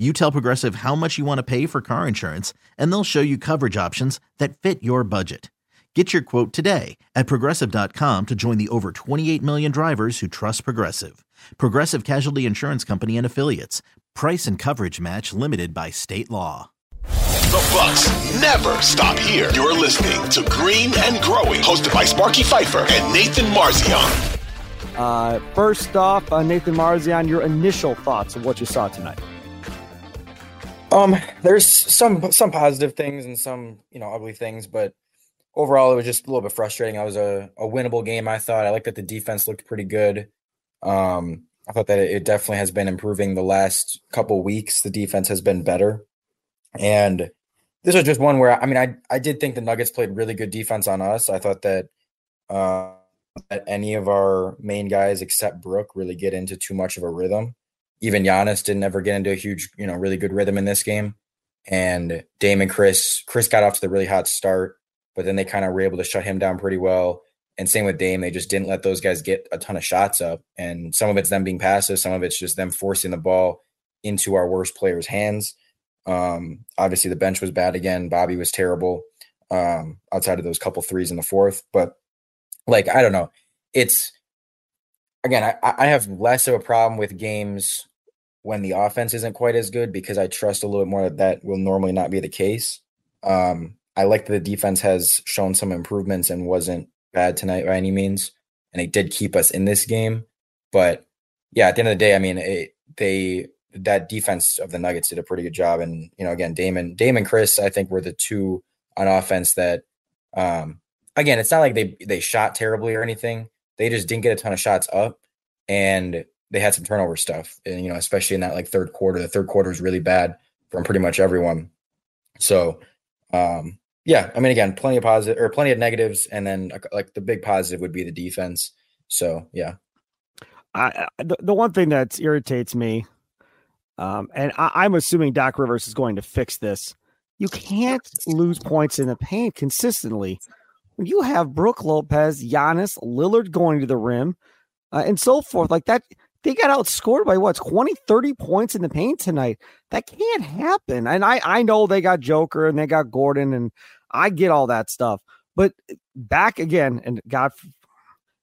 you tell Progressive how much you want to pay for car insurance, and they'll show you coverage options that fit your budget. Get your quote today at progressive.com to join the over 28 million drivers who trust Progressive. Progressive Casualty Insurance Company and Affiliates. Price and coverage match limited by state law. The Bucks never stop here. You're listening to Green and Growing, hosted by Sparky Fifer and Nathan Marzion. Uh, first off, uh, Nathan Marzion, your initial thoughts of what you saw tonight. Um, there's some some positive things and some you know ugly things, but overall it was just a little bit frustrating. I was a, a winnable game. I thought I liked that the defense looked pretty good. Um, I thought that it definitely has been improving the last couple weeks. The defense has been better, and this was just one where I mean I I did think the Nuggets played really good defense on us. I thought that uh, that any of our main guys except Brook really get into too much of a rhythm even Giannis didn't ever get into a huge, you know, really good rhythm in this game. And Dame and Chris, Chris got off to the really hot start, but then they kind of were able to shut him down pretty well. And same with Dame, they just didn't let those guys get a ton of shots up. And some of it's them being passive, some of it's just them forcing the ball into our worst players' hands. Um, obviously, the bench was bad again. Bobby was terrible um, outside of those couple threes in the fourth. But like, I don't know. It's again, I, I have less of a problem with games when the offense isn't quite as good because I trust a little bit more that that will normally not be the case. Um, I like that the defense has shown some improvements and wasn't bad tonight by any means, and it did keep us in this game. But yeah, at the end of the day, I mean, it, they that defense of the Nuggets did a pretty good job, and you know, again, Damon, Damon, Chris, I think were the two on offense that, um, again, it's not like they they shot terribly or anything. They just didn't get a ton of shots up, and they had some turnover stuff, and you know, especially in that like third quarter. The third quarter is really bad from pretty much everyone. So, um, yeah, I mean, again, plenty of positive or plenty of negatives, and then like the big positive would be the defense. So, yeah. I, the, the one thing that irritates me, um, and I, I'm assuming Doc Rivers is going to fix this. You can't lose points in the paint consistently. When you have Brook Lopez, Giannis, Lillard going to the rim, uh, and so forth, like that, they got outscored by what 20 30 points in the paint tonight? That can't happen. And i i know they got Joker and they got Gordon and i get all that stuff. But back again and god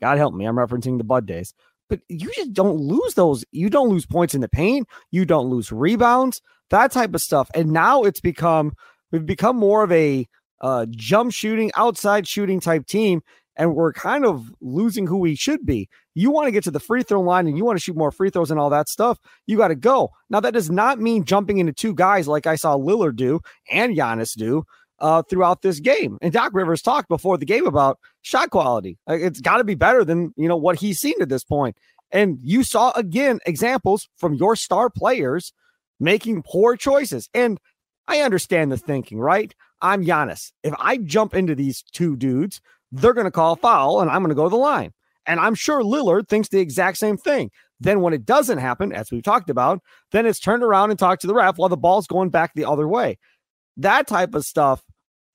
god help me i'm referencing the bud days. But you just don't lose those you don't lose points in the paint you don't lose rebounds that type of stuff. And now it's become we've become more of a uh, jump shooting outside shooting type team and we're kind of losing who we should be. You want to get to the free throw line and you want to shoot more free throws and all that stuff. You got to go. Now, that does not mean jumping into two guys like I saw Lillard do and Giannis do uh, throughout this game. And Doc Rivers talked before the game about shot quality. It's got to be better than you know what he's seen at this point. And you saw again examples from your star players making poor choices. And I understand the thinking, right? I'm Giannis. If I jump into these two dudes they're going to call foul and I'm going to go to the line. And I'm sure Lillard thinks the exact same thing. Then when it doesn't happen, as we've talked about, then it's turned around and talked to the ref while the ball's going back the other way. That type of stuff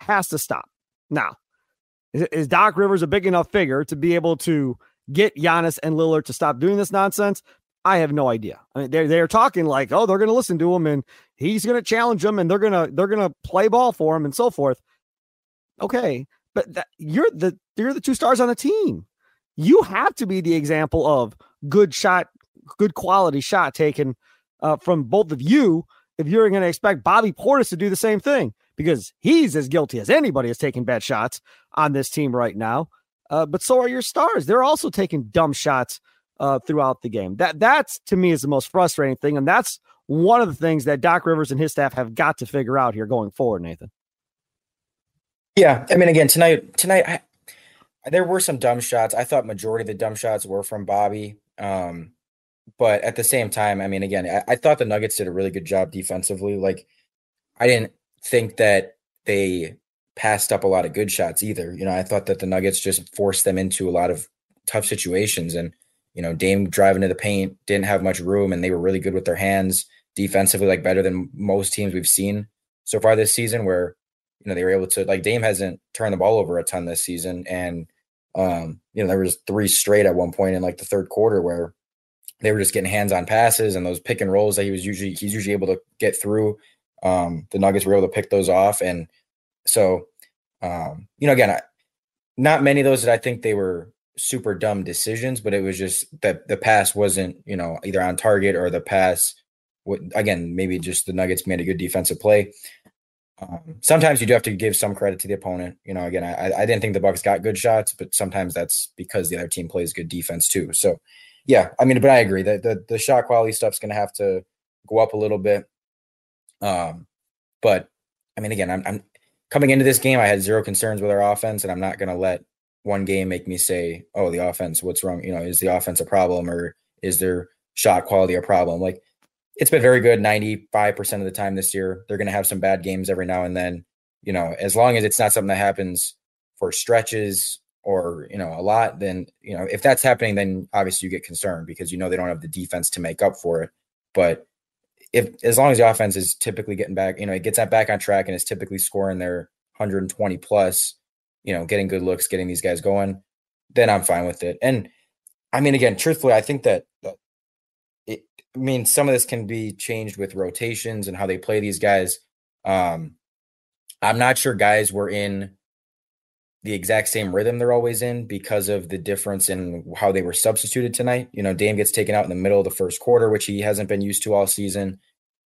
has to stop. Now, is Doc Rivers a big enough figure to be able to get Giannis and Lillard to stop doing this nonsense? I have no idea. I mean, they're they're talking like, oh, they're going to listen to him and he's going to challenge them and they're gonna they're gonna play ball for him and so forth. Okay, but that, you're the you're the two stars on the team. You have to be the example of good shot, good quality shot taken uh, from both of you. If you're going to expect Bobby Portis to do the same thing, because he's as guilty as anybody is taking bad shots on this team right now. Uh, but so are your stars. They're also taking dumb shots uh, throughout the game. That that's to me is the most frustrating thing, and that's one of the things that Doc Rivers and his staff have got to figure out here going forward. Nathan. Yeah, I mean, again tonight, tonight I, there were some dumb shots. I thought majority of the dumb shots were from Bobby. Um, but at the same time, I mean, again, I, I, thought the Nuggets did a really good job defensively. Like, I didn't think that they passed up a lot of good shots either. You know, I thought that the Nuggets just forced them into a lot of tough situations. And, you know, Dame driving to the paint didn't have much room and they were really good with their hands defensively, like better than most teams we've seen so far this season, where, you know, they were able to, like, Dame hasn't turned the ball over a ton this season. And, um, you know, there was three straight at one point in like the third quarter where they were just getting hands on passes and those pick and rolls that he was usually he's usually able to get through. Um, the Nuggets were able to pick those off, and so um, you know, again, I, not many of those that I think they were super dumb decisions, but it was just that the pass wasn't you know either on target or the pass. Again, maybe just the Nuggets made a good defensive play. Um, sometimes you do have to give some credit to the opponent. You know, again, I, I didn't think the Bucks got good shots, but sometimes that's because the other team plays good defense too. So, yeah, I mean, but I agree that the the shot quality stuff's going to have to go up a little bit. Um, but I mean, again, I'm, I'm coming into this game. I had zero concerns with our offense, and I'm not going to let one game make me say, "Oh, the offense, what's wrong?" You know, is the offense a problem, or is their shot quality a problem? Like it's been very good 95% of the time this year. They're going to have some bad games every now and then. You know, as long as it's not something that happens for stretches or, you know, a lot, then, you know, if that's happening, then obviously you get concerned because you know they don't have the defense to make up for it. But if as long as the offense is typically getting back, you know, it gets that back on track and is typically scoring their 120 plus, you know, getting good looks, getting these guys going, then I'm fine with it. And I mean, again, truthfully, I think that I mean, some of this can be changed with rotations and how they play these guys. Um, I'm not sure guys were in the exact same rhythm they're always in because of the difference in how they were substituted tonight. You know, Dame gets taken out in the middle of the first quarter, which he hasn't been used to all season.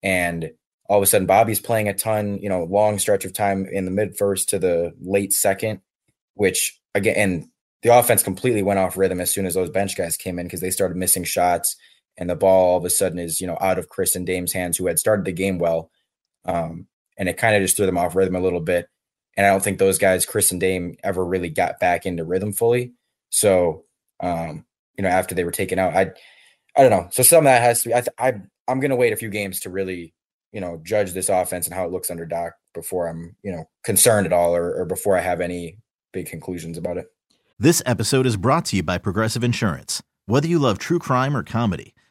And all of a sudden, Bobby's playing a ton, you know, long stretch of time in the mid first to the late second, which again, and the offense completely went off rhythm as soon as those bench guys came in because they started missing shots and the ball all of a sudden is you know out of Chris and Dame's hands, who had started the game well, um, and it kind of just threw them off rhythm a little bit. And I don't think those guys, Chris and Dame, ever really got back into rhythm fully. So, um, you know, after they were taken out, I, I don't know. So some of that has to be. I, th- I I'm going to wait a few games to really, you know, judge this offense and how it looks under Doc before I'm, you know, concerned at all or, or before I have any big conclusions about it. This episode is brought to you by Progressive Insurance. Whether you love true crime or comedy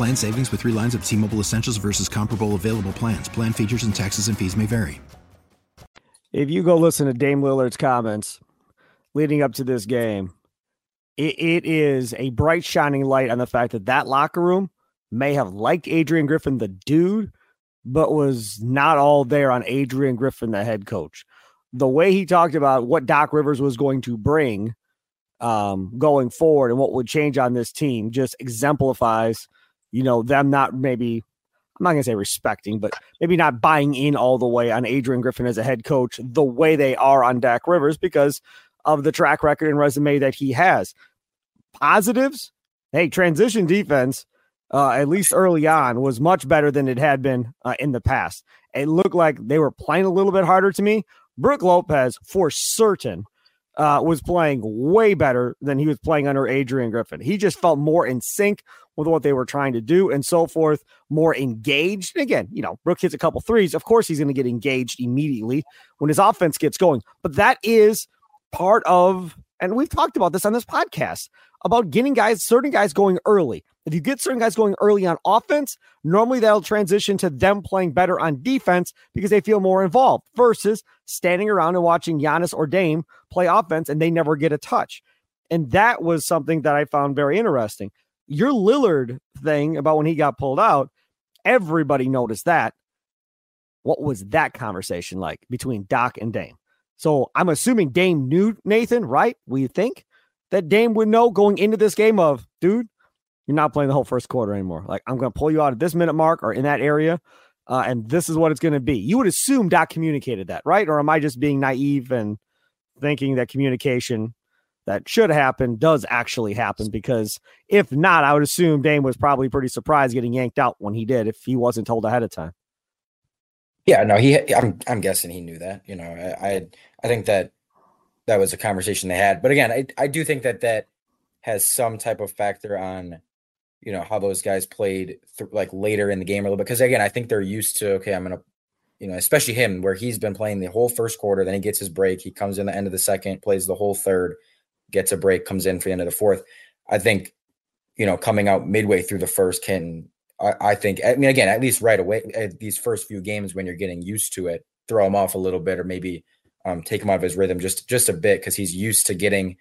Plan savings with three lines of T Mobile Essentials versus comparable available plans. Plan features and taxes and fees may vary. If you go listen to Dame Lillard's comments leading up to this game, it, it is a bright shining light on the fact that that locker room may have liked Adrian Griffin, the dude, but was not all there on Adrian Griffin, the head coach. The way he talked about what Doc Rivers was going to bring um, going forward and what would change on this team just exemplifies – you know, them not maybe I'm not going to say respecting, but maybe not buying in all the way on Adrian Griffin as a head coach the way they are on Doc Rivers because of the track record and resume that he has. Positives, hey, transition defense, uh, at least early on, was much better than it had been uh, in the past. It looked like they were playing a little bit harder to me. Brook Lopez, for certain, uh, was playing way better than he was playing under Adrian Griffin. He just felt more in sync with what they were trying to do and so forth, more engaged. And again, you know, Brook hits a couple threes. Of course, he's going to get engaged immediately when his offense gets going. But that is part of, and we've talked about this on this podcast about getting guys, certain guys going early. If you get certain guys going early on offense, normally that'll transition to them playing better on defense because they feel more involved versus standing around and watching Giannis or Dame play offense and they never get a touch. And that was something that I found very interesting. Your Lillard thing about when he got pulled out, everybody noticed that. What was that conversation like between Doc and Dame? So I'm assuming Dame knew Nathan, right? We think that Dame would know going into this game of, dude, you're not playing the whole first quarter anymore. Like I'm going to pull you out at this minute mark or in that area, uh, and this is what it's going to be. You would assume Doc communicated that, right? Or am I just being naive and thinking that communication that should happen does actually happen? Because if not, I would assume Dame was probably pretty surprised getting yanked out when he did if he wasn't told ahead of time. Yeah, no, he. I'm. I'm guessing he knew that. You know, I. I, I think that that was a conversation they had. But again, I. I do think that that has some type of factor on, you know, how those guys played th- like later in the game a little bit. Because again, I think they're used to. Okay, I'm gonna, you know, especially him where he's been playing the whole first quarter. Then he gets his break. He comes in the end of the second, plays the whole third, gets a break, comes in for the end of the fourth. I think, you know, coming out midway through the first can I, think, I mean, again, at least right away, these first few games when you're getting used to it, throw him off a little bit, or maybe um, take him out of his rhythm just just a bit because he's used to getting,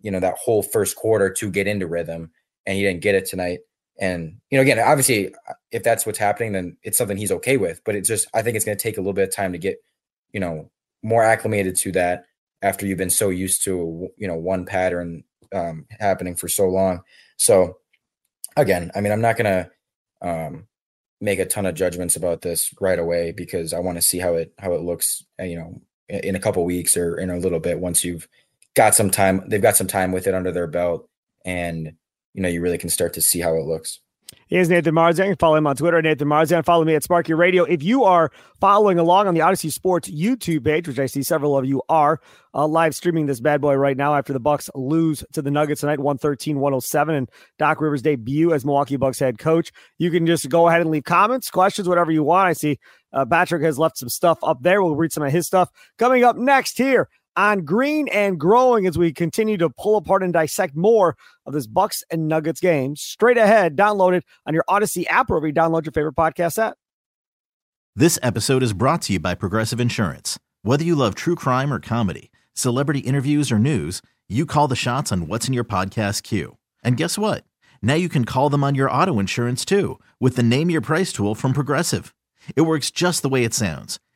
you know, that whole first quarter to get into rhythm, and he didn't get it tonight. And you know, again, obviously, if that's what's happening, then it's something he's okay with. But it's just, I think it's going to take a little bit of time to get, you know, more acclimated to that after you've been so used to, you know, one pattern um, happening for so long. So, again, I mean, I'm not gonna um, make a ton of judgments about this right away because I want to see how it how it looks. Uh, you know, in a couple weeks or in a little bit once you've got some time. They've got some time with it under their belt, and you know you really can start to see how it looks. He is Nathan Marzian. Follow him on Twitter, Nathan Marzian. Follow me at Sparky Radio. If you are following along on the Audacy Sports YouTube page, which I see several of you are, uh, live streaming this bad boy right now after the Bucks lose to the Nuggets tonight, 113-107, and Doc Rivers' debut as Milwaukee Bucks head coach. You can just go ahead and leave comments, questions, whatever you want. I see uh, Patrick has left some stuff up there. We'll read some of his stuff. Coming up next here on Green and Growing as we continue to pull apart and dissect more of this Bucks and Nuggets game. Straight ahead, download it on your Audacy app or wherever you download your favorite podcast app. This episode is brought to you by Progressive Insurance. Whether you love true crime or comedy, celebrity interviews or news, you call the shots on what's in your podcast queue. And guess what? Now you can call them on your auto insurance too with the Name Your Price tool from Progressive. It works just the way it sounds